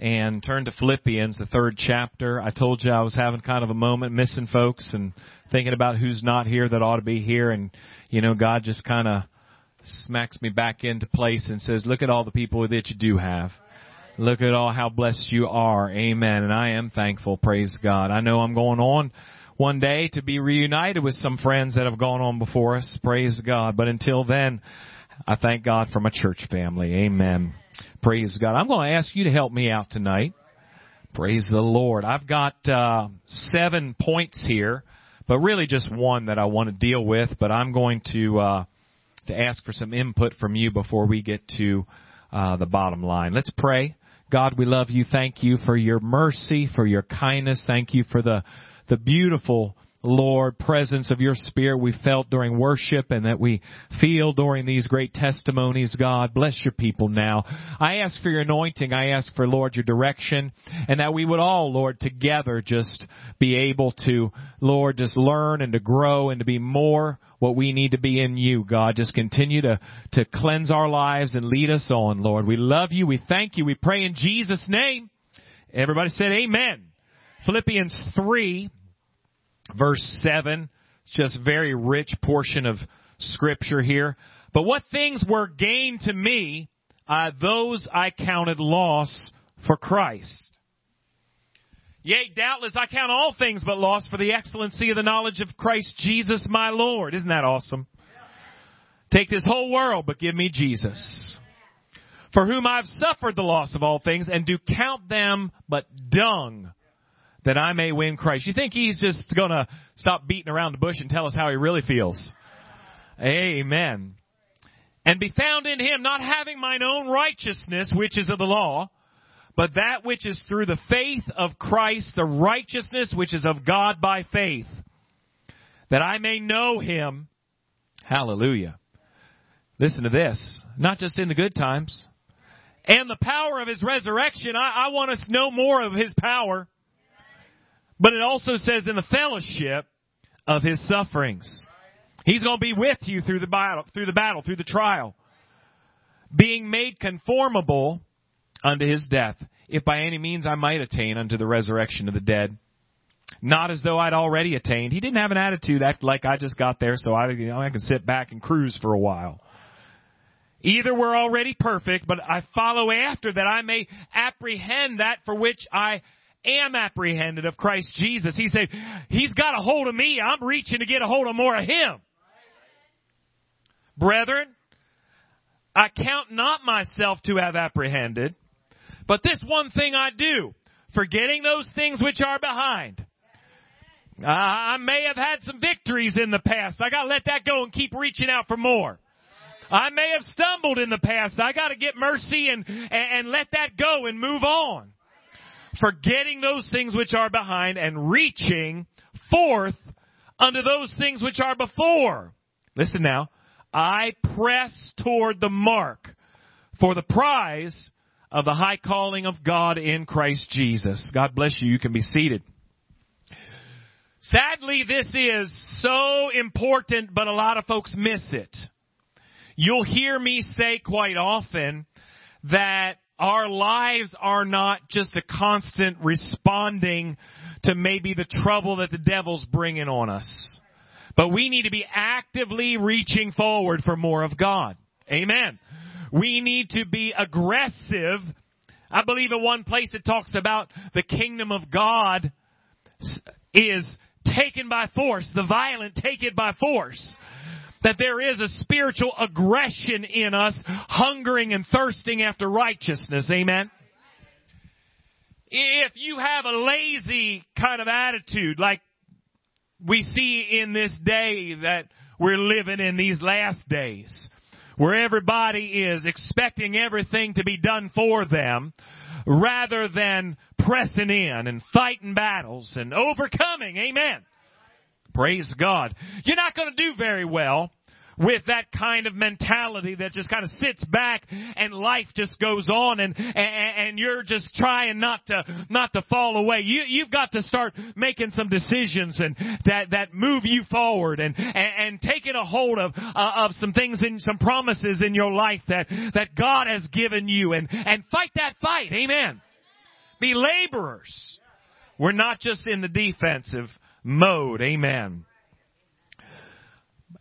and turn to Philippians, the third chapter. I told you I was having kind of a moment missing folks and thinking about who's not here that ought to be here and, you know, God just kind of smacks me back into place and says, look at all the people that you do have. Look at all how blessed you are. Amen. And I am thankful. Praise God. I know I'm going on one day to be reunited with some friends that have gone on before us. Praise God. But until then, I thank God for my church family. Amen. Praise God. I'm going to ask you to help me out tonight. Praise the Lord. I've got uh, seven points here, but really just one that I want to deal with. But I'm going to uh, to ask for some input from you before we get to uh, the bottom line. Let's pray. God, we love you. Thank you for your mercy, for your kindness. Thank you for the the beautiful Lord, presence of your Spirit we felt during worship and that we feel during these great testimonies, God. Bless your people now. I ask for your anointing. I ask for, Lord, your direction and that we would all, Lord, together just be able to, Lord, just learn and to grow and to be more what we need to be in you, God. Just continue to, to cleanse our lives and lead us on, Lord. We love you. We thank you. We pray in Jesus' name. Everybody said amen. Philippians 3 verse 7. It's just very rich portion of scripture here. But what things were gain to me, uh, those I counted loss for Christ. Yea, doubtless I count all things but loss for the excellency of the knowledge of Christ Jesus my Lord. Isn't that awesome? Take this whole world, but give me Jesus. For whom I've suffered the loss of all things, and do count them but dung that I may win Christ. You think he's just gonna stop beating around the bush and tell us how he really feels? Amen. And be found in him, not having mine own righteousness, which is of the law, but that which is through the faith of Christ, the righteousness which is of God by faith, that I may know him. Hallelujah. Listen to this. Not just in the good times. And the power of his resurrection. I, I want to know more of his power. But it also says in the fellowship of his sufferings. He's going to be with you through the battle, through the battle, through the trial. Being made conformable unto his death, if by any means I might attain unto the resurrection of the dead. Not as though I'd already attained. He didn't have an attitude act like I just got there, so I, you know, I can sit back and cruise for a while. Either we're already perfect, but I follow after that I may apprehend that for which I am apprehended of Christ Jesus. He said, He's got a hold of me. I'm reaching to get a hold of more of Him. Brethren, I count not myself to have apprehended, but this one thing I do, forgetting those things which are behind. I may have had some victories in the past. I gotta let that go and keep reaching out for more. I may have stumbled in the past. I gotta get mercy and, and, and let that go and move on forgetting those things which are behind and reaching forth unto those things which are before. Listen now. I press toward the mark for the prize of the high calling of God in Christ Jesus. God bless you. You can be seated. Sadly, this is so important, but a lot of folks miss it. You'll hear me say quite often that our lives are not just a constant responding to maybe the trouble that the devil's bringing on us. But we need to be actively reaching forward for more of God. Amen. We need to be aggressive. I believe in one place it talks about the kingdom of God is taken by force. The violent take it by force that there is a spiritual aggression in us, hungering and thirsting after righteousness. Amen. If you have a lazy kind of attitude, like we see in this day that we're living in these last days, where everybody is expecting everything to be done for them, rather than pressing in and fighting battles and overcoming. Amen. Praise God. You're not going to do very well with that kind of mentality that just kind of sits back and life just goes on and, and, and you're just trying not to, not to fall away. You, you've got to start making some decisions and that, that move you forward and, and, and taking a hold of, uh, of some things and some promises in your life that, that God has given you and, and fight that fight. Amen. be laborers. We're not just in the defensive mode. Amen.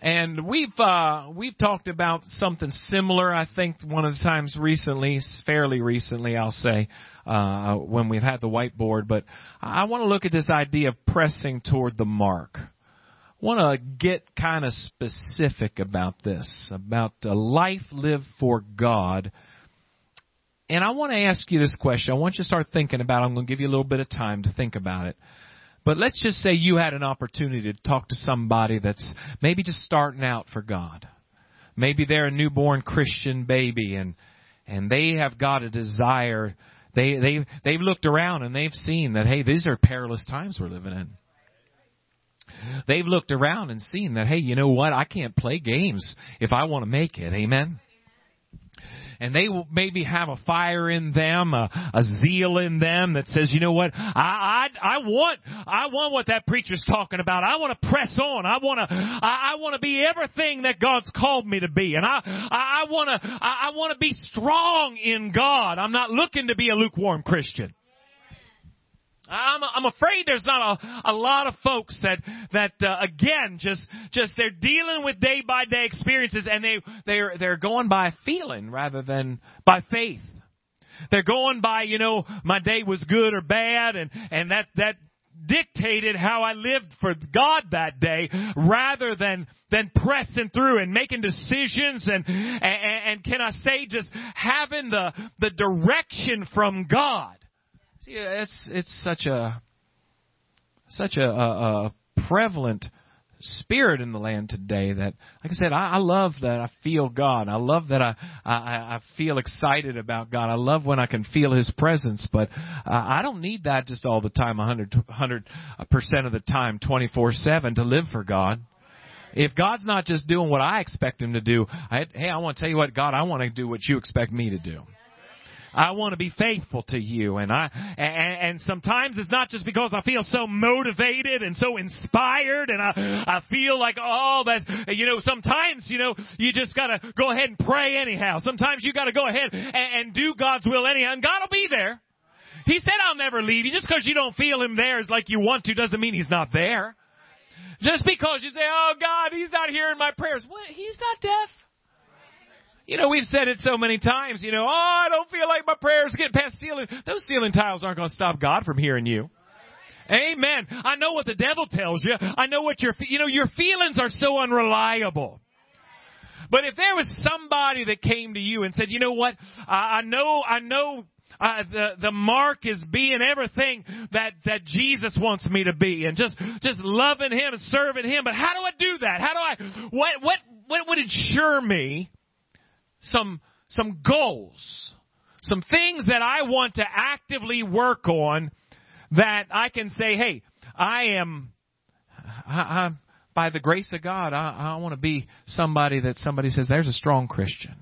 And we've uh, we've talked about something similar. I think one of the times recently, fairly recently, I'll say, uh, when we've had the whiteboard. But I want to look at this idea of pressing toward the mark. I want to get kind of specific about this, about a life lived for God. And I want to ask you this question. I want you to start thinking about it. I'm going to give you a little bit of time to think about it. But let's just say you had an opportunity to talk to somebody that's maybe just starting out for God. Maybe they're a newborn Christian baby and and they have got a desire. They they they've looked around and they've seen that hey, these are perilous times we're living in. They've looked around and seen that hey, you know what? I can't play games if I want to make it. Amen and they will maybe have a fire in them, a, a zeal in them that says, you know what, I, I, I want, I want what that preacher's talking about. I want to press on. I want to, I, I want to be everything that God's called me to be. And I, I, I want to, I, I want to be strong in God. I'm not looking to be a lukewarm Christian. I'm, I'm afraid there's not a, a lot of folks that that uh, again just just they're dealing with day by day experiences and they they're they're going by feeling rather than by faith. They're going by you know my day was good or bad and and that that dictated how I lived for God that day rather than than pressing through and making decisions and and, and can I say just having the the direction from God. See, it's it's such a such a, a, a prevalent spirit in the land today that like i said I, I love that i feel god. I love that I, I i feel excited about god. I love when i can feel his presence but uh, i don't need that just all the time 100 percent of the time 24 7 to live for god. If god's not just doing what i expect him to do I, hey i want to tell you what god i want to do what you expect me to do I want to be faithful to you. And I, and, and sometimes it's not just because I feel so motivated and so inspired and I, I feel like, oh, that, you know, sometimes, you know, you just gotta go ahead and pray anyhow. Sometimes you gotta go ahead and, and do God's will anyhow and God will be there. He said, I'll never leave you. Just because you don't feel Him there is like you want to doesn't mean He's not there. Just because you say, oh God, He's not hearing my prayers. What? He's not deaf. You know, we've said it so many times, you know, oh, I don't feel like my prayers get past ceiling. Those ceiling tiles aren't going to stop God from hearing you. Amen. I know what the devil tells you. I know what your, you know, your feelings are so unreliable. But if there was somebody that came to you and said, you know what, I, know, I know uh, the the mark is being everything that that Jesus wants me to be, and just just loving Him and serving Him. But how do I do that? How do I what what what would ensure me some, some goals, some things that I want to actively work on that I can say, hey, I am, I, I, by the grace of God, I, I want to be somebody that somebody says, there's a strong Christian.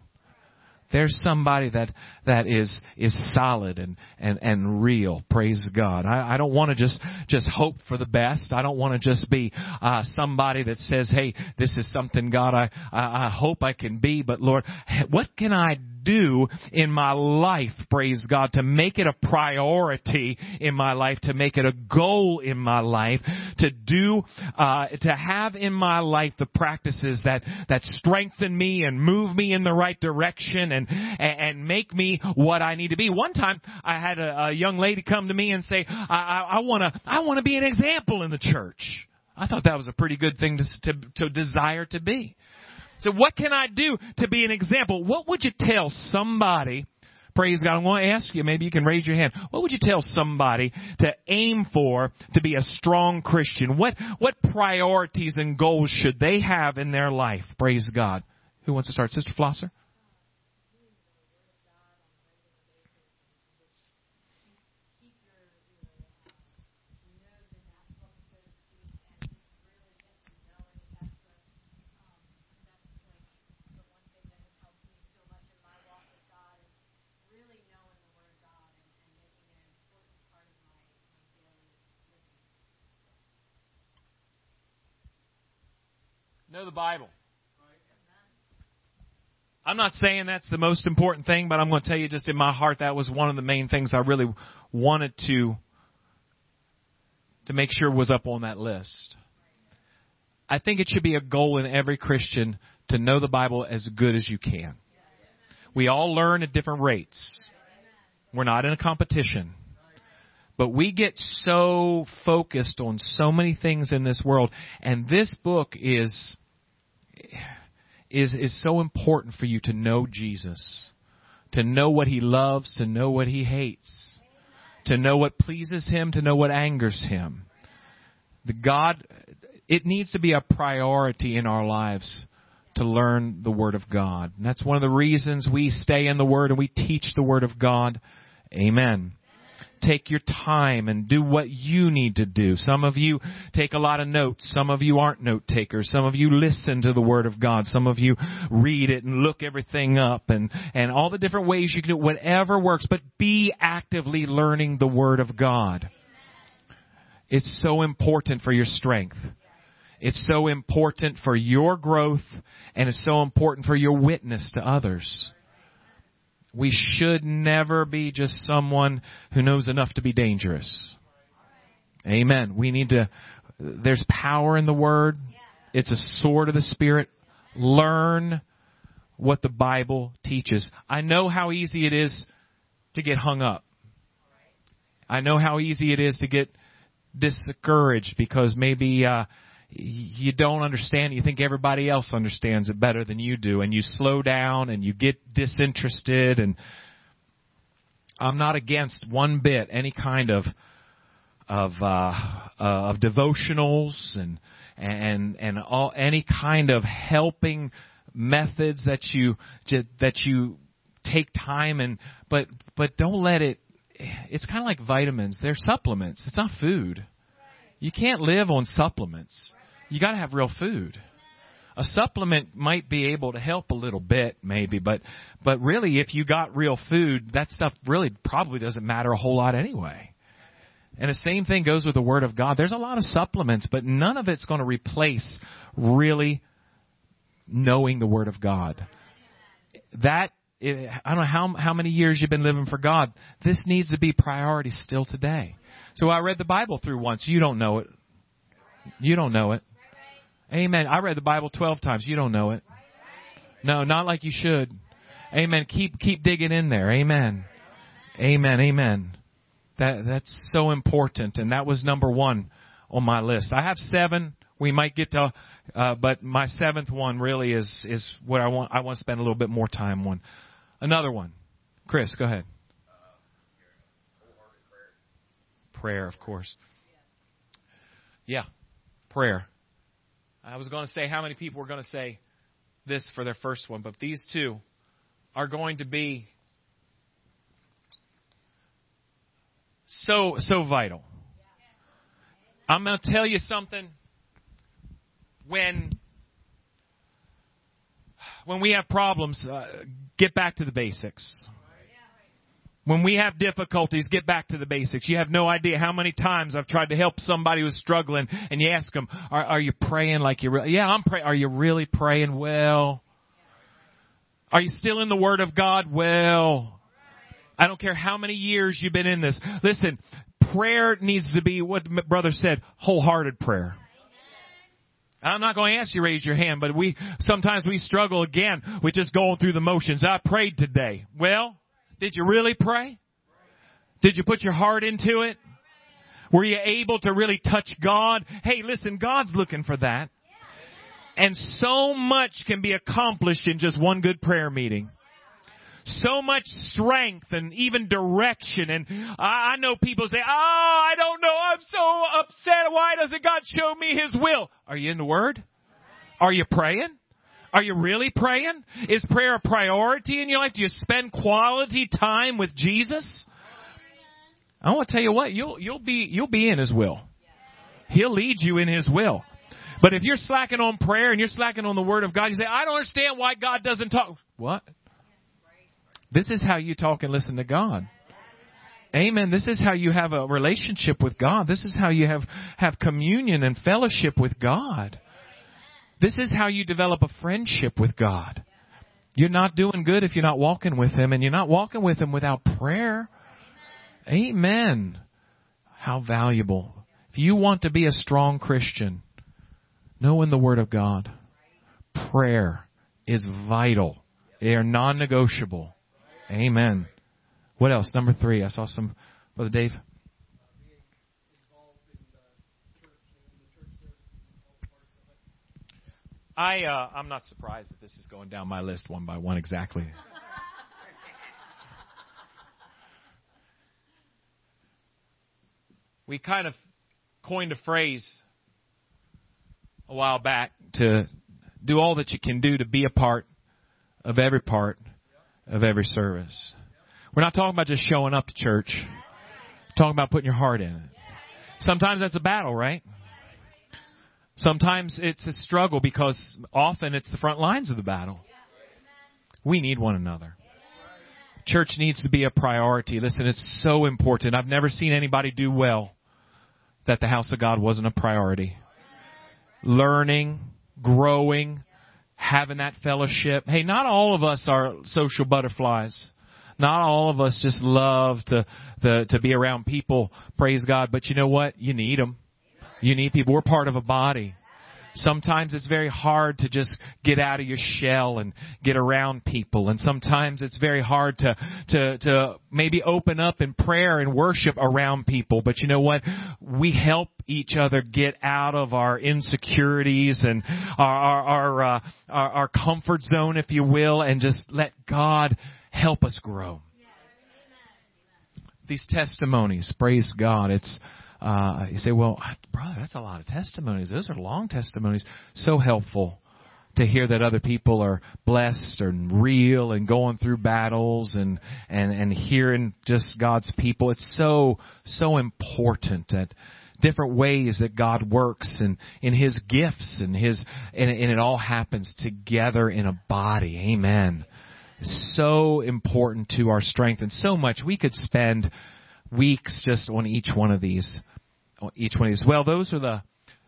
There's somebody that that is is solid and and and real. Praise God. I, I don't want to just just hope for the best. I don't want to just be uh, somebody that says, "Hey, this is something God I, I I hope I can be." But Lord, what can I in my life, praise God, to make it a priority in my life, to make it a goal in my life, to do, uh, to have in my life the practices that, that strengthen me and move me in the right direction and, and make me what I need to be. One time I had a, a young lady come to me and say, I, I, I wanna, I wanna be an example in the church. I thought that was a pretty good thing to, to, to desire to be. So what can I do to be an example? What would you tell somebody? Praise God. I want to ask you, maybe you can raise your hand. What would you tell somebody to aim for to be a strong Christian? What, what priorities and goals should they have in their life? Praise God. Who wants to start? Sister Flosser? Know the Bible. I'm not saying that's the most important thing, but I'm going to tell you just in my heart that was one of the main things I really wanted to to make sure was up on that list. I think it should be a goal in every Christian to know the Bible as good as you can. We all learn at different rates. We're not in a competition. But we get so focused on so many things in this world, and this book is is is so important for you to know Jesus, to know what he loves, to know what he hates, to know what pleases him, to know what angers him. The God it needs to be a priority in our lives to learn the Word of God. And that's one of the reasons we stay in the Word and we teach the Word of God. Amen. Take your time and do what you need to do. Some of you take a lot of notes. Some of you aren't note takers. Some of you listen to the Word of God. Some of you read it and look everything up and, and all the different ways you can do it, whatever works. But be actively learning the Word of God. It's so important for your strength. It's so important for your growth and it's so important for your witness to others. We should never be just someone who knows enough to be dangerous. Amen. We need to, there's power in the Word. It's a sword of the Spirit. Learn what the Bible teaches. I know how easy it is to get hung up. I know how easy it is to get discouraged because maybe uh, you don't understand. You think everybody else understands it better than you do, and you slow down and you get disinterested. And I'm not against one bit any kind of of uh, uh, of devotionals and and and all any kind of helping methods that you that you take time and but but don't let it it's kind of like vitamins they're supplements it's not food you can't live on supplements. You got to have real food. A supplement might be able to help a little bit, maybe, but but really, if you got real food, that stuff really probably doesn't matter a whole lot anyway. And the same thing goes with the Word of God. There's a lot of supplements, but none of it's going to replace really knowing the Word of God. That eh, I don't know how how many years you've been living for God. This needs to be priority still today. So I read the Bible through once. You don't know it. You don't know it. Amen. I read the Bible 12 times. You don't know it. No, not like you should. Amen. Keep keep digging in there. Amen. Amen. Amen. That that's so important and that was number 1 on my list. I have 7. We might get to uh, but my seventh one really is is what I want I want to spend a little bit more time on. Another one. Chris, go ahead. Prayer, of course. Yeah, prayer. I was going to say how many people were going to say this for their first one, but these two are going to be so so vital. I'm going to tell you something when when we have problems, uh, get back to the basics. When we have difficulties, get back to the basics. You have no idea how many times I've tried to help somebody who's struggling, and you ask them, "Are, are you praying like you're, Re- yeah, I'm praying. Are you really praying well? Are you still in the Word of God? Well, I don't care how many years you've been in this. Listen, prayer needs to be what the brother said, wholehearted prayer. I'm not going to ask you to raise your hand, but we sometimes we struggle again with just going through the motions. I prayed today. Well, did you really pray? Did you put your heart into it? Were you able to really touch God? Hey, listen, God's looking for that. And so much can be accomplished in just one good prayer meeting. So much strength and even direction. And I I know people say, oh, I don't know. I'm so upset. Why doesn't God show me His will? Are you in the Word? Are you praying? Are you really praying? Is prayer a priority in your life? Do you spend quality time with Jesus? I want to tell you what, you'll, you'll be, you'll be in His will. He'll lead you in His will. But if you're slacking on prayer and you're slacking on the Word of God, you say, I don't understand why God doesn't talk. What? This is how you talk and listen to God. Amen. This is how you have a relationship with God. This is how you have, have communion and fellowship with God. This is how you develop a friendship with God. You're not doing good if you're not walking with Him, and you're not walking with Him without prayer. Amen. How valuable. If you want to be a strong Christian, knowing the Word of God, prayer is vital. They are non negotiable. Amen. What else? Number three. I saw some, Brother Dave. I uh, I'm not surprised that this is going down my list one by one exactly. we kind of coined a phrase a while back to do all that you can do to be a part of every part of every service. We're not talking about just showing up to church. We're talking about putting your heart in it. Sometimes that's a battle, right? Sometimes it's a struggle because often it's the front lines of the battle. We need one another. Church needs to be a priority. Listen, it's so important. I've never seen anybody do well that the house of God wasn't a priority. Learning, growing, having that fellowship. Hey, not all of us are social butterflies. Not all of us just love to the, to be around people. Praise God. But you know what? You need them. You need people. We're part of a body. Sometimes it's very hard to just get out of your shell and get around people. And sometimes it's very hard to, to, to maybe open up in prayer and worship around people. But you know what? We help each other get out of our insecurities and our, our, our, uh, our, our comfort zone, if you will, and just let God help us grow. These testimonies, praise God. It's, uh, you say, well, brother, that's a lot of testimonies. Those are long testimonies. So helpful to hear that other people are blessed and real and going through battles and, and, and hearing just God's people. It's so, so important that different ways that God works and in His gifts and His, and, and it all happens together in a body. Amen. So important to our strength and so much we could spend weeks just on each one of these. Each one of these. Well, those are the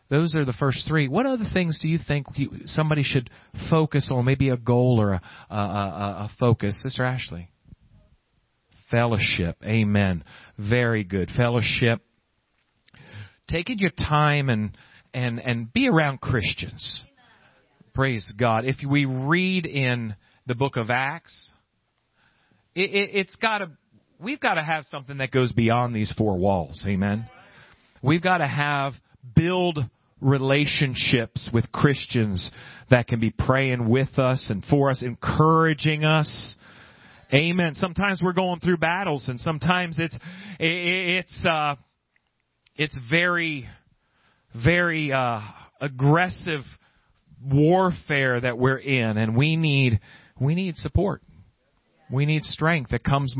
those are the first three. What other things do you think somebody should focus on? Maybe a goal or a, a, a, a focus. Sister Ashley. Fellowship. Amen. Very good. Fellowship. Taking your time and and and be around Christians. Praise God. If we read in the book of Acts, it, it, it's got to we've got to have something that goes beyond these four walls. Amen. We've got to have build relationships with Christians that can be praying with us and for us, encouraging us. Amen. Sometimes we're going through battles and sometimes it's, it's, uh, it's very, very, uh, aggressive warfare that we're in and we need, we need support. We need strength that comes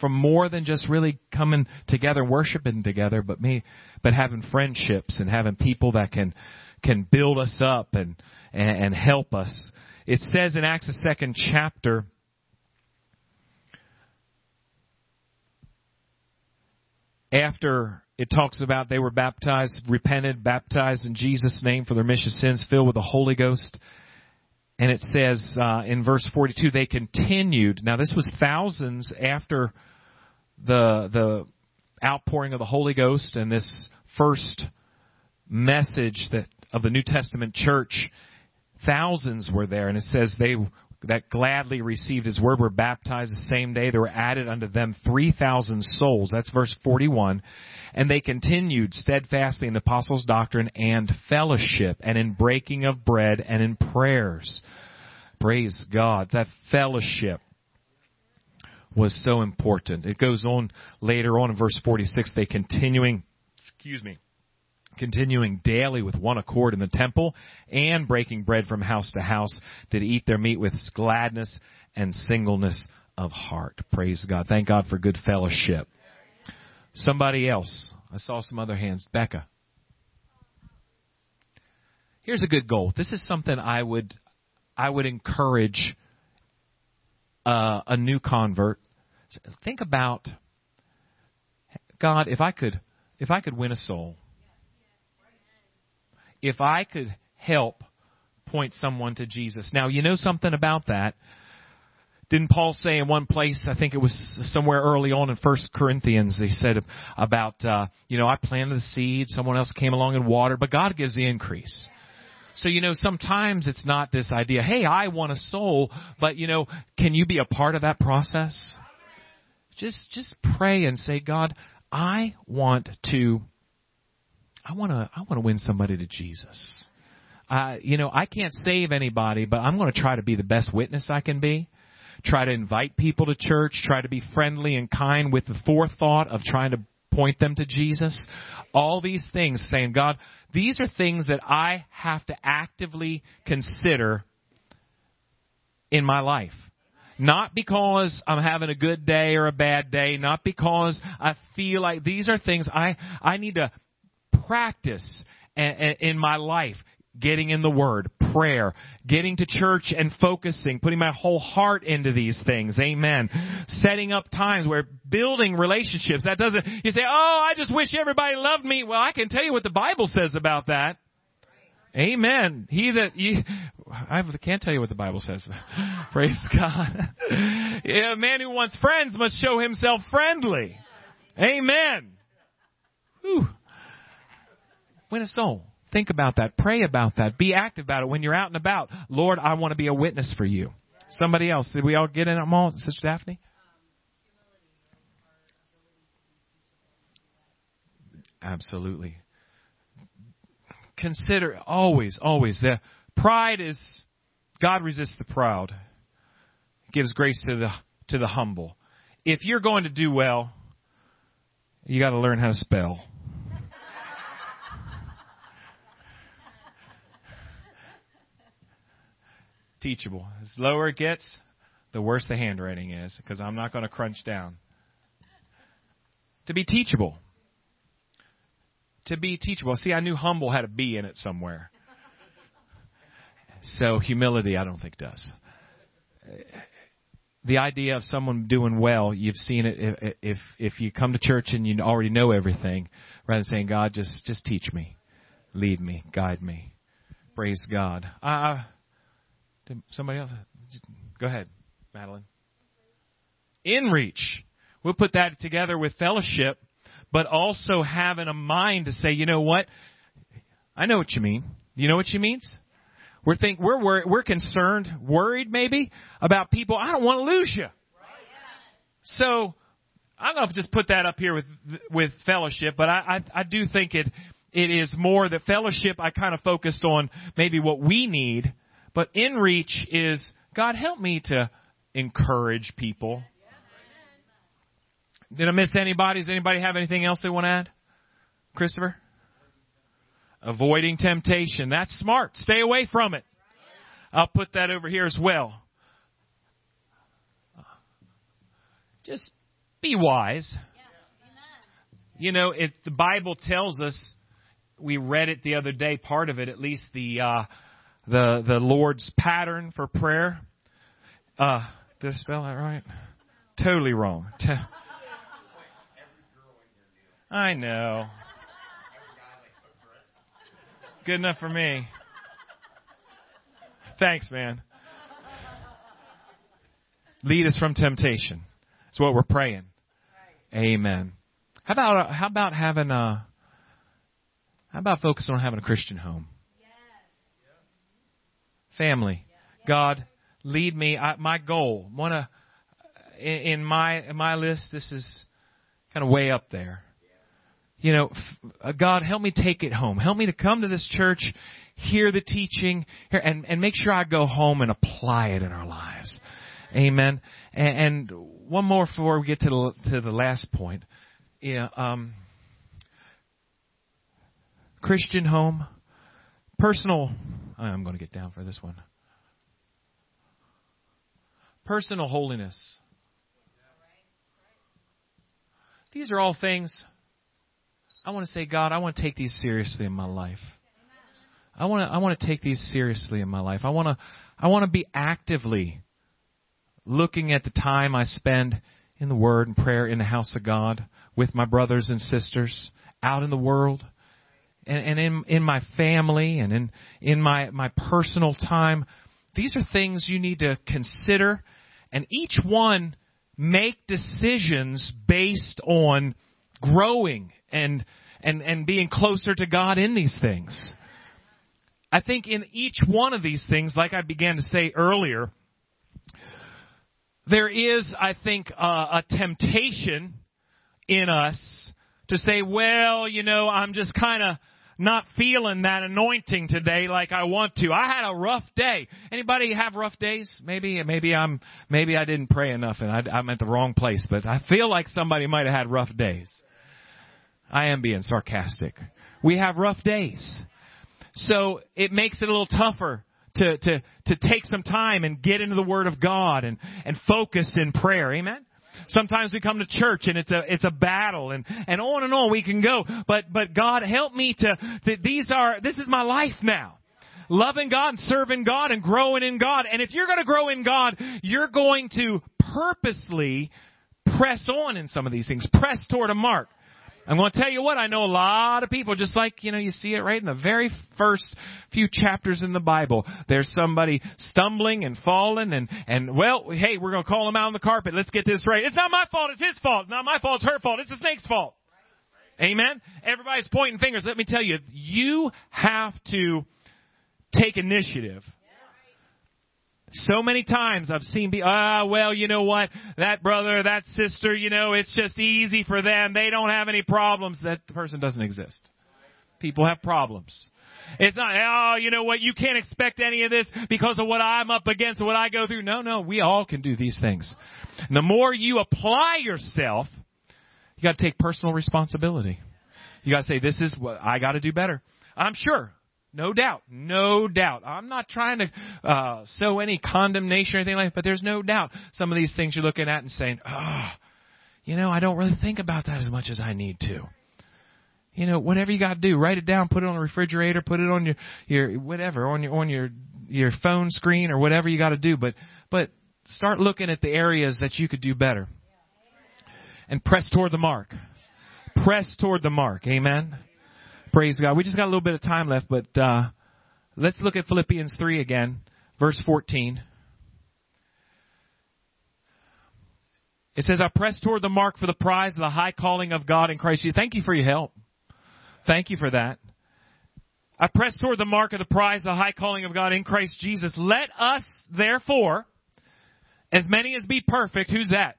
from more than just really coming together worshiping together, but me, but having friendships and having people that can can build us up and and, and help us. It says in Acts the second chapter. After it talks about they were baptized, repented, baptized in Jesus' name for their mission sins, filled with the Holy Ghost and it says uh, in verse 42, they continued. Now, this was thousands after the the outpouring of the Holy Ghost and this first message that of the New Testament church. Thousands were there, and it says they that gladly received his word were baptized the same day. There were added unto them 3,000 souls. That's verse 41. And they continued steadfastly in the apostles' doctrine and fellowship and in breaking of bread and in prayers. Praise God. That fellowship was so important. It goes on later on in verse 46. They continuing, excuse me, continuing daily with one accord in the temple and breaking bread from house to house did eat their meat with gladness and singleness of heart. Praise God. Thank God for good fellowship. Somebody else. I saw some other hands. Becca. Here's a good goal. This is something I would I would encourage uh, a new convert. Think about God. If I could, if I could win a soul, if I could help point someone to Jesus. Now, you know something about that. didn't Paul say in one place, I think it was somewhere early on in First Corinthians, he said about, uh, you know, I planted the seed, someone else came along and watered, but God gives the increase. So, you know, sometimes it's not this idea, hey, I want a soul, but, you know, can you be a part of that process? Just, just pray and say, God, I want to, I want to, I want to win somebody to Jesus. Uh, you know, I can't save anybody, but I'm going to try to be the best witness I can be try to invite people to church, try to be friendly and kind with the forethought of trying to point them to Jesus. All these things saying, God, these are things that I have to actively consider in my life. Not because I'm having a good day or a bad day, not because I feel like these are things I, I need to practice in my life getting in the Word, prayer, getting to church and focusing, putting my whole heart into these things. Amen. Setting up times where building relationships. That doesn't, you say, oh, I just wish everybody loved me. Well, I can tell you what the Bible says about that. Amen. He that you, I can't tell you what the Bible says. Praise God. a man who wants friends must show himself friendly. Amen. Whew. Win a soul. Think about that. Pray about that. Be active about it when you're out and about. Lord, I want to be a witness for you. Somebody else. Did we all get in them all? Sister Daphne? Absolutely. Consider always, always the pride is God resists the proud. Gives grace to the to the humble. If you're going to do well, you got to learn how to spell. Teachable. As lower it gets, the worse the handwriting is, because I'm not going to crunch down. To be teachable. To be teachable. See, I knew humble had a B in it somewhere. So humility, I don't think does. The idea of someone doing well, you've seen it if if, if you come to church and you already know everything, rather than saying, God, just just teach me, lead me, guide me. Praise God. Uh, did somebody else? Go ahead, Madeline. In reach. We'll put that together with fellowship, but also having a mind to say, you know what? I know what you mean. You know what she means? We're think we're we're, we're concerned, worried maybe about people. I don't want to lose you. So I'm to just put that up here with with fellowship, but I, I I do think it it is more that fellowship. I kind of focused on maybe what we need but in reach is God help me to encourage people. Did I miss anybody? Does anybody have anything else they want to add? Christopher? Avoiding temptation. That's smart. Stay away from it. I'll put that over here as well. Just be wise. You know, if the Bible tells us, we read it the other day, part of it, at least the uh, the the Lord's pattern for prayer. Uh, did I spell that right? Totally wrong. I know. Good enough for me. Thanks, man. Lead us from temptation. That's what we're praying. Amen. How about how about having a how about focusing on having a Christian home? Family. God, lead me. I, my goal, one of in my in my list, this is kind of way up there. You know, uh, God, help me take it home. Help me to come to this church, hear the teaching, and and make sure I go home and apply it in our lives. Amen. And, and one more before we get to the to the last point. Yeah. Um, Christian home, personal I'm going to get down for this one. Personal holiness. These are all things I want to say, God, I want to take these seriously in my life. I want to I want to take these seriously in my life. I want to I want to be actively looking at the time I spend in the word and prayer in the house of God with my brothers and sisters out in the world and, and in, in my family and in, in my, my personal time. These are things you need to consider and each one make decisions based on growing and and and being closer to God in these things. I think in each one of these things, like I began to say earlier, there is, I think, uh, a temptation in us to say, well, you know, I'm just kind of not feeling that anointing today like I want to. I had a rough day. Anybody have rough days? Maybe, maybe I'm, maybe I didn't pray enough and I, I'm at the wrong place, but I feel like somebody might have had rough days. I am being sarcastic. We have rough days. So it makes it a little tougher to, to, to take some time and get into the Word of God and, and focus in prayer. Amen? Sometimes we come to church and it's a it's a battle and and on and on we can go. But but God help me to that these are this is my life now. Loving God and serving God and growing in God. And if you're going to grow in God, you're going to purposely press on in some of these things. Press toward a mark. I'm going to tell you what, I know a lot of people, just like, you know, you see it right in the very first few chapters in the Bible. There's somebody stumbling and falling and, and well, hey, we're going to call him out on the carpet. Let's get this right. It's not my fault. It's his fault. It's not my fault. It's her fault. It's the snake's fault. Amen? Everybody's pointing fingers. Let me tell you, you have to take initiative so many times I've seen people, ah, well, you know what? That brother, that sister, you know, it's just easy for them. They don't have any problems. That person doesn't exist. People have problems. It's not, oh, you know what? You can't expect any of this because of what I'm up against, what I go through. No, no, we all can do these things. And the more you apply yourself, you gotta take personal responsibility. You gotta say, this is what I gotta do better. I'm sure no doubt. No doubt. I'm not trying to uh, sow any condemnation or anything like that, but there's no doubt some of these things you're looking at and saying, oh, you know, I don't really think about that as much as I need to. You know, whatever you got to do, write it down, put it on the refrigerator, put it on your your whatever on your on your your phone screen or whatever you got to do. But but start looking at the areas that you could do better, and press toward the mark. Press toward the mark. Amen. Praise God. We just got a little bit of time left, but uh, let's look at Philippians 3 again, verse 14. It says, I press toward the mark for the prize of the high calling of God in Christ. Jesus. Thank you for your help. Thank you for that. I press toward the mark of the prize, the high calling of God in Christ Jesus. Let us, therefore, as many as be perfect, who's that?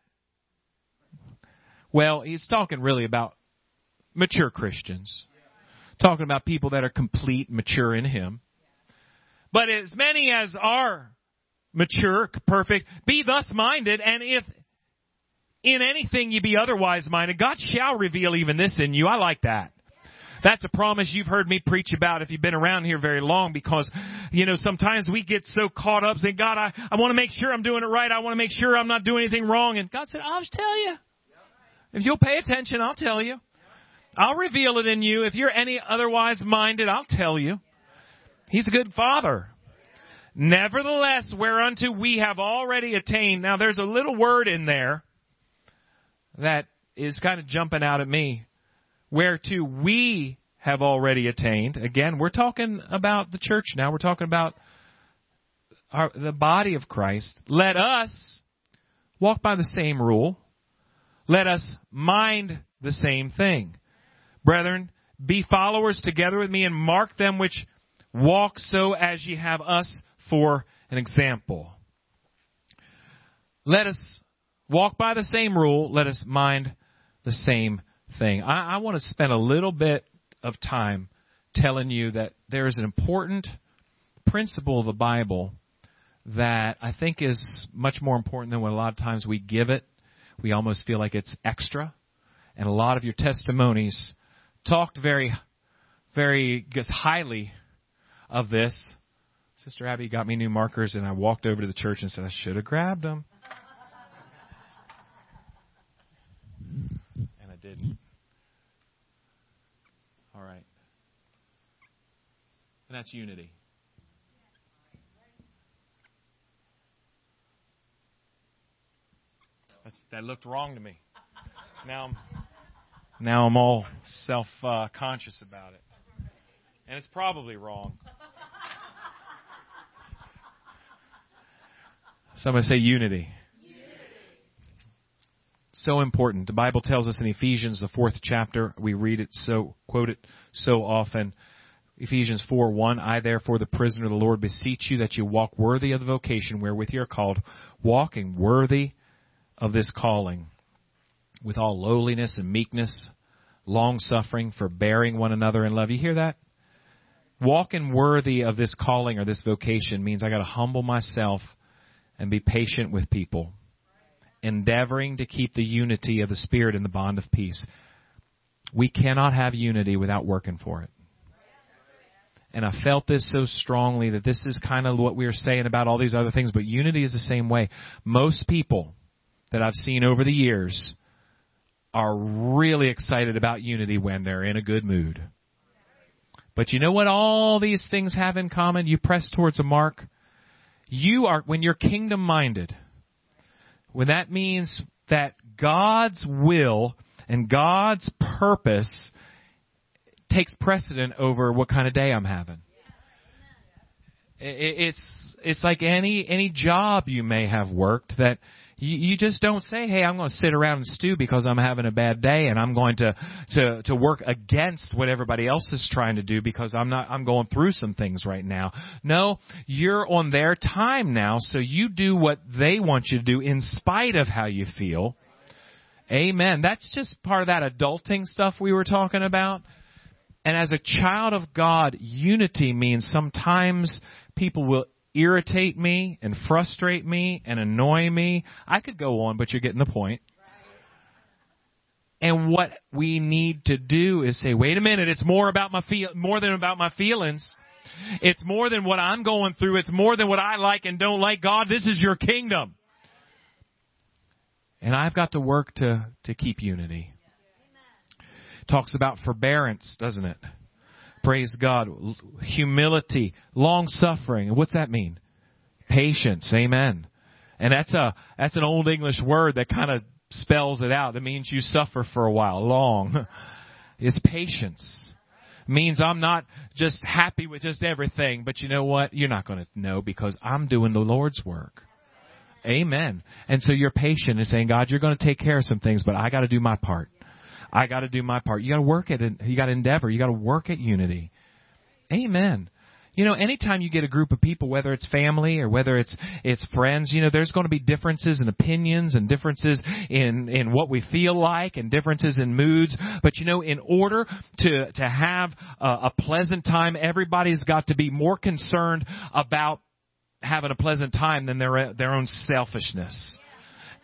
Well, he's talking really about mature Christians talking about people that are complete, mature in Him. But as many as are mature, perfect, be thus minded, and if in anything you be otherwise minded, God shall reveal even this in you. I like that. That's a promise you've heard me preach about if you've been around here very long because, you know, sometimes we get so caught up saying, God, I, I want to make sure I'm doing it right. I want to make sure I'm not doing anything wrong. And God said, I'll just tell you. If you'll pay attention, I'll tell you. I'll reveal it in you. If you're any otherwise minded, I'll tell you. He's a good father. Nevertheless, whereunto we have already attained. Now there's a little word in there that is kind of jumping out at me. Whereto we have already attained. Again, we're talking about the church now. We're talking about our, the body of Christ. Let us walk by the same rule. Let us mind the same thing. Brethren, be followers together with me and mark them which walk so as ye have us for an example. Let us walk by the same rule. Let us mind the same thing. I, I want to spend a little bit of time telling you that there is an important principle of the Bible that I think is much more important than what a lot of times we give it. We almost feel like it's extra. And a lot of your testimonies talked very, very highly of this. Sister Abby got me new markers, and I walked over to the church and said, I should have grabbed them. And I didn't. All right. And that's unity. That looked wrong to me. Now I'm now I'm all self uh, conscious about it. And it's probably wrong. Somebody say unity. So important. The Bible tells us in Ephesians, the fourth chapter, we read it so, quote it so often. Ephesians 4 1, I therefore, the prisoner of the Lord, beseech you that you walk worthy of the vocation wherewith you are called, walking worthy of this calling, with all lowliness and meekness, long suffering, forbearing one another in love. You hear that? Walking worthy of this calling or this vocation means I gotta humble myself and be patient with people endeavoring to keep the unity of the Spirit in the bond of peace. We cannot have unity without working for it. And I felt this so strongly that this is kind of what we were saying about all these other things, but unity is the same way. Most people that I've seen over the years are really excited about unity when they're in a good mood. But you know what all these things have in common? You press towards a mark. You are, when you're kingdom minded, when that means that God's will and God's purpose takes precedent over what kind of day I'm having. It's it's like any any job you may have worked that you, you just don't say, "Hey, I'm going to sit around and stew because I'm having a bad day, and I'm going to to to work against what everybody else is trying to do because I'm not I'm going through some things right now." No, you're on their time now, so you do what they want you to do in spite of how you feel. Amen. That's just part of that adulting stuff we were talking about. And as a child of God, unity means sometimes people will irritate me and frustrate me and annoy me. I could go on, but you're getting the point. And what we need to do is say, wait a minute, it's more about my feel, more than about my feelings. It's more than what I'm going through. It's more than what I like and don't like. God, this is your kingdom. And I've got to work to, to keep unity. Talks about forbearance, doesn't it? Praise God. Humility, long suffering. What's that mean? Patience. Amen. And that's a that's an old English word that kind of spells it out. It means you suffer for a while, long. It's patience. Means I'm not just happy with just everything, but you know what? You're not going to know because I'm doing the Lord's work. Amen. And so you're patient and saying, God, you're going to take care of some things, but I got to do my part. I got to do my part. You got to work at it. You got to endeavor. You got to work at unity. Amen. You know, anytime you get a group of people, whether it's family or whether it's it's friends, you know, there's going to be differences in opinions and differences in in what we feel like and differences in moods. But you know, in order to to have a, a pleasant time, everybody's got to be more concerned about having a pleasant time than their their own selfishness.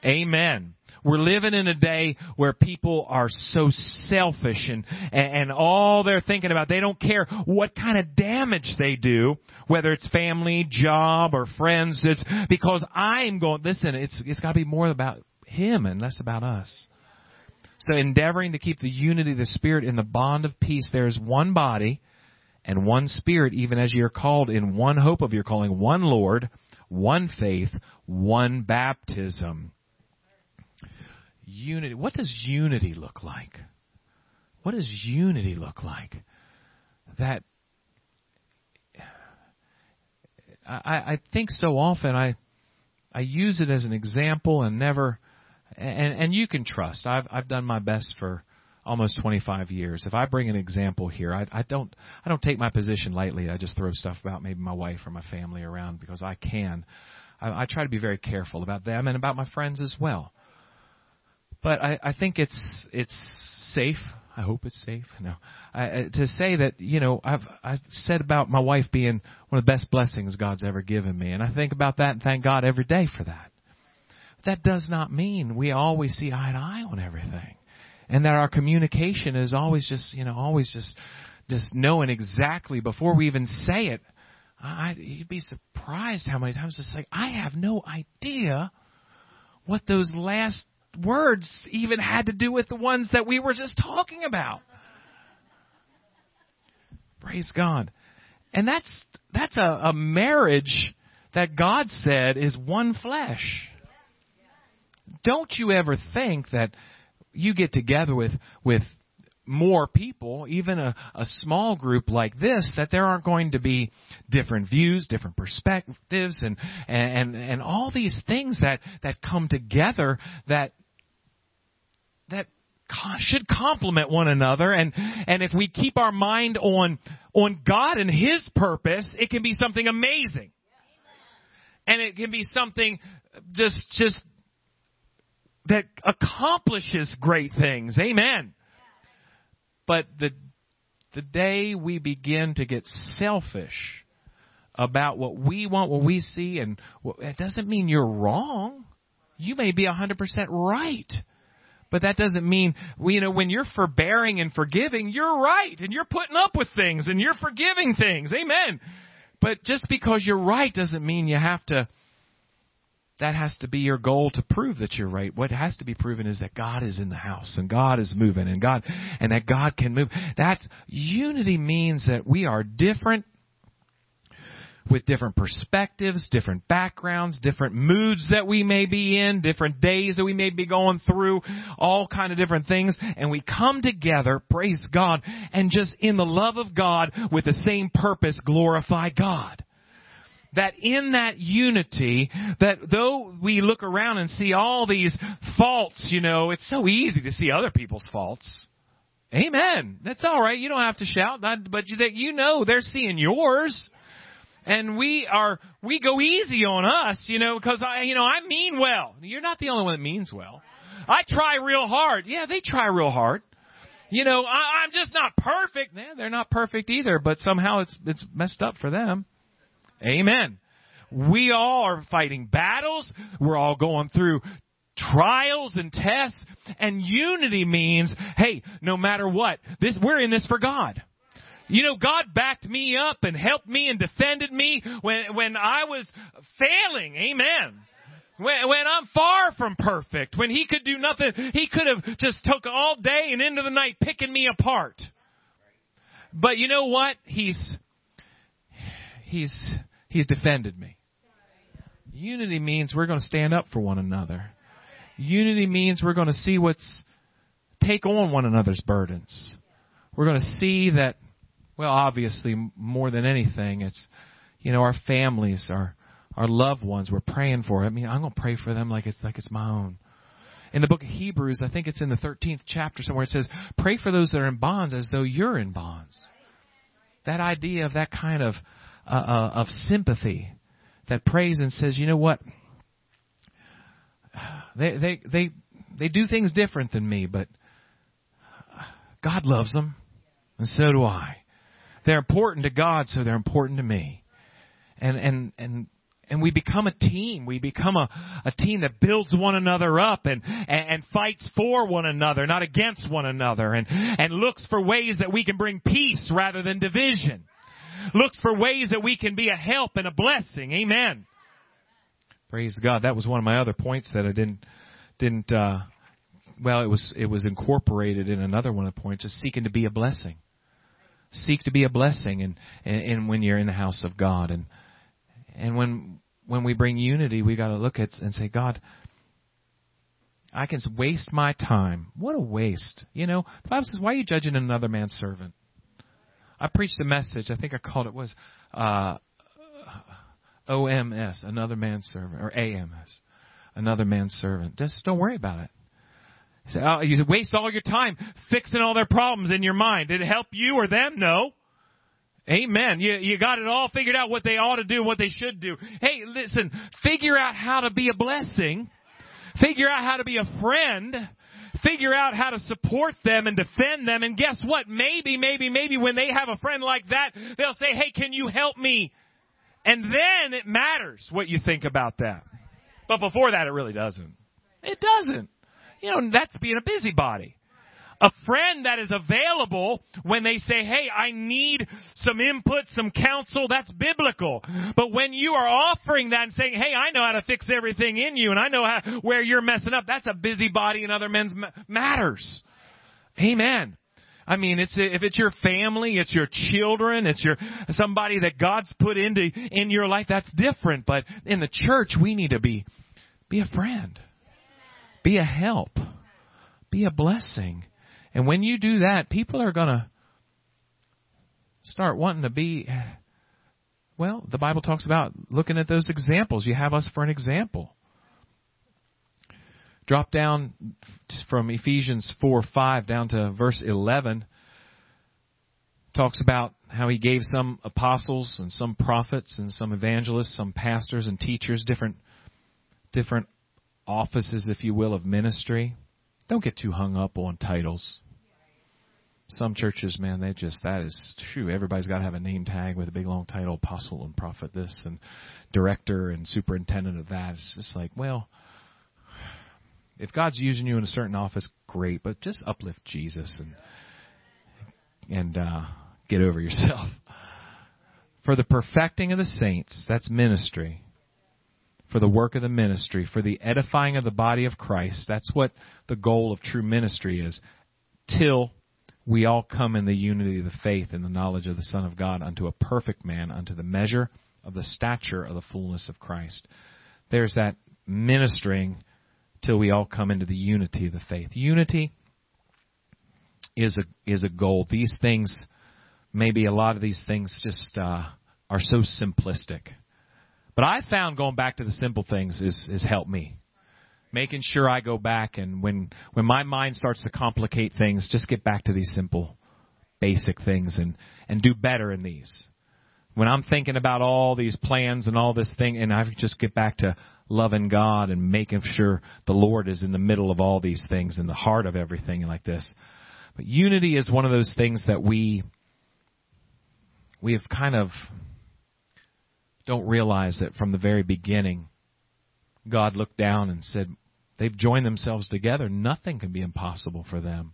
Amen. We're living in a day where people are so selfish and, and all they're thinking about, they don't care what kind of damage they do, whether it's family, job, or friends. It's because I'm going, listen, it's, it's gotta be more about Him and less about us. So endeavoring to keep the unity of the Spirit in the bond of peace, there is one body and one Spirit, even as you're called in one hope of your calling, one Lord, one faith, one baptism unity. What does unity look like? What does unity look like? That I, I think so often I I use it as an example and never and and you can trust. I've I've done my best for almost 25 years. If I bring an example here, I, I don't I don't take my position lightly. I just throw stuff about maybe my wife or my family around because I can. I, I try to be very careful about them and about my friends as well. But I, I think it's it's safe. I hope it's safe. No, I, to say that you know I've I've said about my wife being one of the best blessings God's ever given me, and I think about that and thank God every day for that. That does not mean we always see eye to eye on everything, and that our communication is always just you know always just just knowing exactly before we even say it. I, you'd be surprised how many times it's like I have no idea what those last words even had to do with the ones that we were just talking about. Praise God. And that's that's a, a marriage that God said is one flesh. Don't you ever think that you get together with with more people, even a, a small group like this, that there aren't going to be different views, different perspectives, and and and all these things that that come together that that should complement one another and and if we keep our mind on on God and his purpose it can be something amazing and it can be something just just that accomplishes great things amen but the the day we begin to get selfish about what we want, what we see, and it doesn't mean you're wrong. You may be 100% right. But that doesn't mean, you know, when you're forbearing and forgiving, you're right, and you're putting up with things, and you're forgiving things. Amen. But just because you're right doesn't mean you have to that has to be your goal to prove that you're right. What has to be proven is that God is in the house and God is moving and God and that God can move. That unity means that we are different with different perspectives, different backgrounds, different moods that we may be in, different days that we may be going through, all kind of different things, and we come together, praise God, and just in the love of God with the same purpose glorify God that in that unity, that though we look around and see all these faults, you know, it's so easy to see other people's faults. Amen. That's all right. You don't have to shout, but that you know they're seeing yours. And we are, we go easy on us, you know, because I, you know, I mean well. You're not the only one that means well. I try real hard. Yeah, they try real hard. You know, I, I'm just not perfect. Yeah, they're not perfect either, but somehow it's, it's messed up for them. Amen. We all are fighting battles. We're all going through trials and tests. And unity means, hey, no matter what, this, we're in this for God. You know, God backed me up and helped me and defended me when, when I was failing. Amen. When, when I'm far from perfect, when He could do nothing, He could have just took all day and into the night picking me apart. But you know what? He's, He's, He's defended me. Unity means we're going to stand up for one another. Unity means we're going to see what's, take on one another's burdens. We're going to see that, well, obviously, more than anything, it's, you know, our families, our, our loved ones, we're praying for. I mean, I'm going to pray for them like it's, like it's my own. In the book of Hebrews, I think it's in the 13th chapter somewhere, it says, pray for those that are in bonds as though you're in bonds. That idea of that kind of, uh, uh, of sympathy that prays and says, you know what? They they they they do things different than me, but God loves them, and so do I. They're important to God, so they're important to me. And and and and we become a team. We become a, a team that builds one another up and, and, and fights for one another, not against one another, and, and looks for ways that we can bring peace rather than division looks for ways that we can be a help and a blessing. Amen. Praise God. That was one of my other points that I didn't didn't uh well it was it was incorporated in another one of the points is seeking to be a blessing. Seek to be a blessing and, and, and when you're in the house of God and and when when we bring unity we got to look at and say God I can waste my time. What a waste. You know, the Bible says, why are you judging another man's servant? I preached a message. I think I called it was uh, OMS, another man's servant, or AMS, another man's servant. Just don't worry about it. You, say, oh, you waste all your time fixing all their problems in your mind. Did it help you or them? No. Amen. You, you got it all figured out what they ought to do, what they should do. Hey, listen, figure out how to be a blessing. Figure out how to be a friend figure out how to support them and defend them. And guess what? Maybe, maybe, maybe when they have a friend like that, they'll say, hey, can you help me? And then it matters what you think about that. But before that, it really doesn't. It doesn't. You know, that's being a busybody a friend that is available when they say, hey, I need some input, some counsel, that's biblical. But when you are offering that and saying, hey, I know how to fix everything in you and I know how, where you're messing up, that's a busybody in other men's matters. Amen. I mean, it's if it's your family, it's your children, it's your somebody that God's put into in your life. That's different. But in the church, we need to be be a friend, be a help, be a blessing. And when you do that, people are going to start wanting to be, well, the Bible talks about looking at those examples. You have us for an example. Drop down from Ephesians 4 5 down to verse 11. Talks about how he gave some apostles and some prophets and some evangelists, some pastors and teachers, different, different offices, if you will, of ministry. Don't get too hung up on titles. Some churches, man, they just, that is true. Everybody's got to have a name tag with a big long title, apostle and prophet this and director and superintendent of that. It's just like, well, if God's using you in a certain office, great, but just uplift Jesus and and uh, get over yourself. For the perfecting of the saints, that's ministry. For the work of the ministry, for the edifying of the body of Christ, that's what the goal of true ministry is. Till we all come in the unity of the faith and the knowledge of the Son of God unto a perfect man, unto the measure of the stature of the fullness of Christ. There's that ministering till we all come into the unity of the faith. Unity is a is a goal. These things, maybe a lot of these things, just uh, are so simplistic. But I found going back to the simple things is is helped me. Making sure I go back and when when my mind starts to complicate things, just get back to these simple, basic things and and do better in these. When I'm thinking about all these plans and all this thing, and I just get back to loving God and making sure the Lord is in the middle of all these things, in the heart of everything like this. But unity is one of those things that we we have kind of don't realize that from the very beginning God looked down and said they've joined themselves together. Nothing can be impossible for them.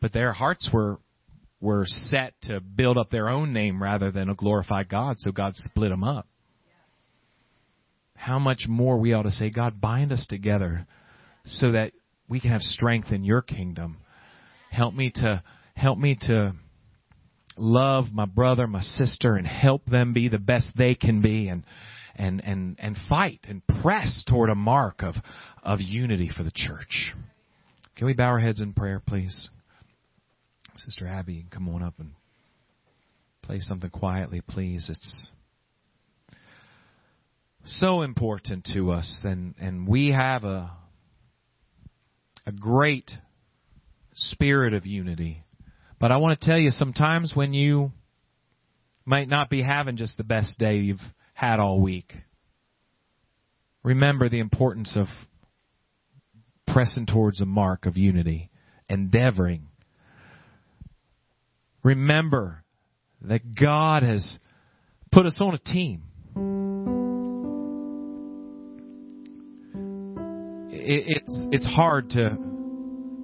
But their hearts were were set to build up their own name rather than to glorify God so God split them up. How much more we ought to say God bind us together so that we can have strength in your kingdom. Help me to help me to love my brother, my sister, and help them be the best they can be and and and and fight and press toward a mark of of unity for the church. Can we bow our heads in prayer, please? Sister Abby, come on up and play something quietly, please. It's so important to us and and we have a a great spirit of unity. But I want to tell you, sometimes when you might not be having just the best day you've had all week, remember the importance of pressing towards a mark of unity, endeavoring. Remember that God has put us on a team. it's it's hard to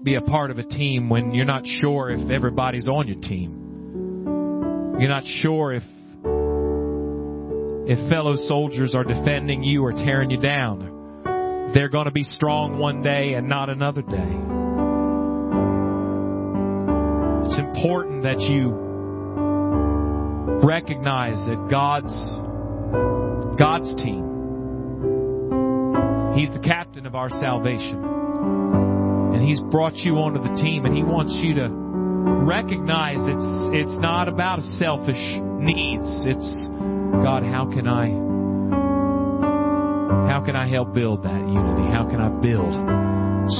be a part of a team when you're not sure if everybody's on your team. You're not sure if if fellow soldiers are defending you or tearing you down. They're going to be strong one day and not another day. It's important that you recognize that God's God's team. He's the captain of our salvation and He's brought you onto the team, and He wants you to recognize it's it's not about selfish needs. It's God, how can I how can I help build that unity? How can I build,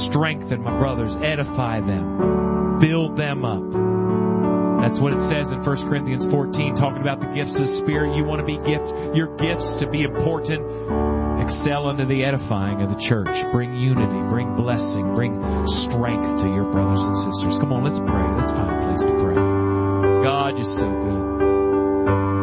strengthen my brothers, edify them, build them up? That's what it says in 1 Corinthians 14, talking about the gifts of the Spirit. You want to be gift, your gifts to be important excel unto the edifying of the church. Bring unity, bring blessing, bring strength to your brothers and sisters. Come on, let's pray. Let's find a place to pray. God, you're so good.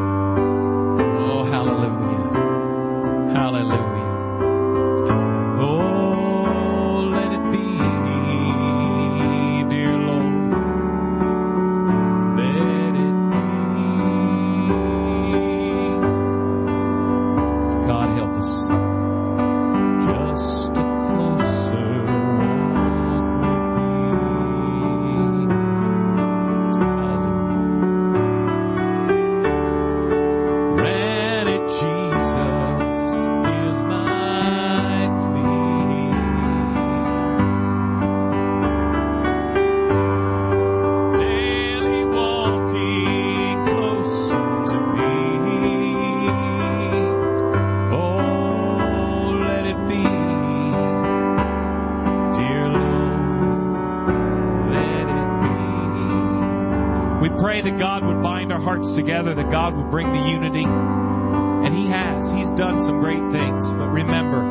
Pray that God would bind our hearts together, that God would bring the unity. And He has. He's done some great things. But remember,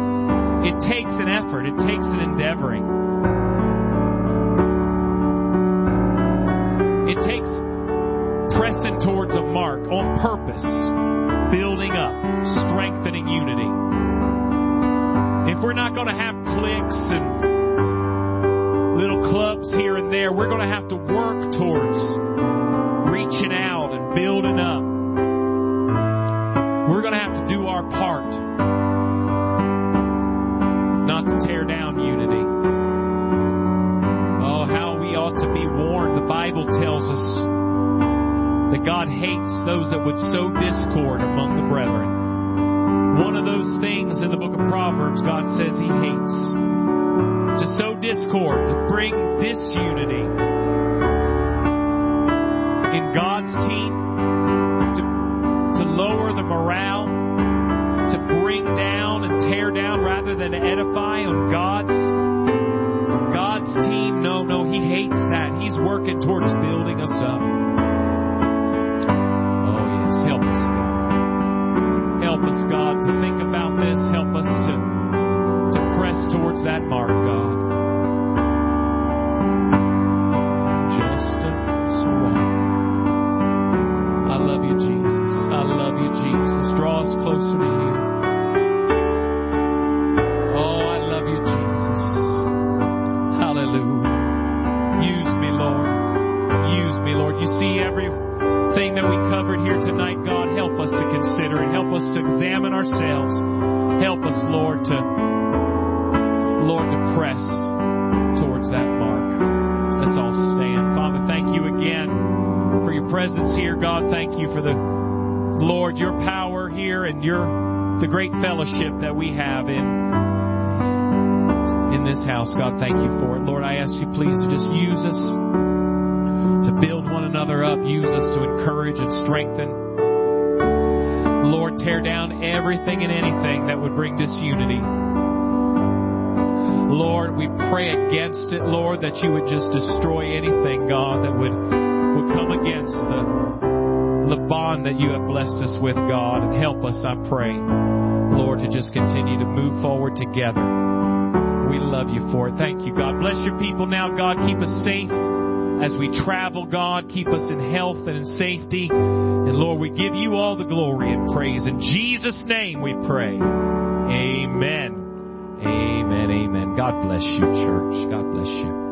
it takes an effort, it takes an endeavoring. I love you, Jesus. Draw us closer to you. Oh, I love you, Jesus. Hallelujah. Use me, Lord. Use me, Lord. You see everything that we covered here tonight, God. Help us to consider it. Help us to examine ourselves. Help us, Lord, to Lord, to press towards that mark. Let's all stand. Father, thank you again for your presence here. God, thank you for the Your power here and your the great fellowship that we have in in this house. God, thank you for it. Lord, I ask you please to just use us to build one another up, use us to encourage and strengthen. Lord, tear down everything and anything that would bring disunity. Lord, we pray against it, Lord, that you would just destroy anything, God, that would would come against the the bond that you have blessed us with, God, and help us, I pray, Lord, to just continue to move forward together. We love you for it. Thank you, God. Bless your people now, God. Keep us safe as we travel, God. Keep us in health and in safety. And Lord, we give you all the glory and praise. In Jesus' name we pray. Amen. Amen. Amen. God bless you, church. God bless you.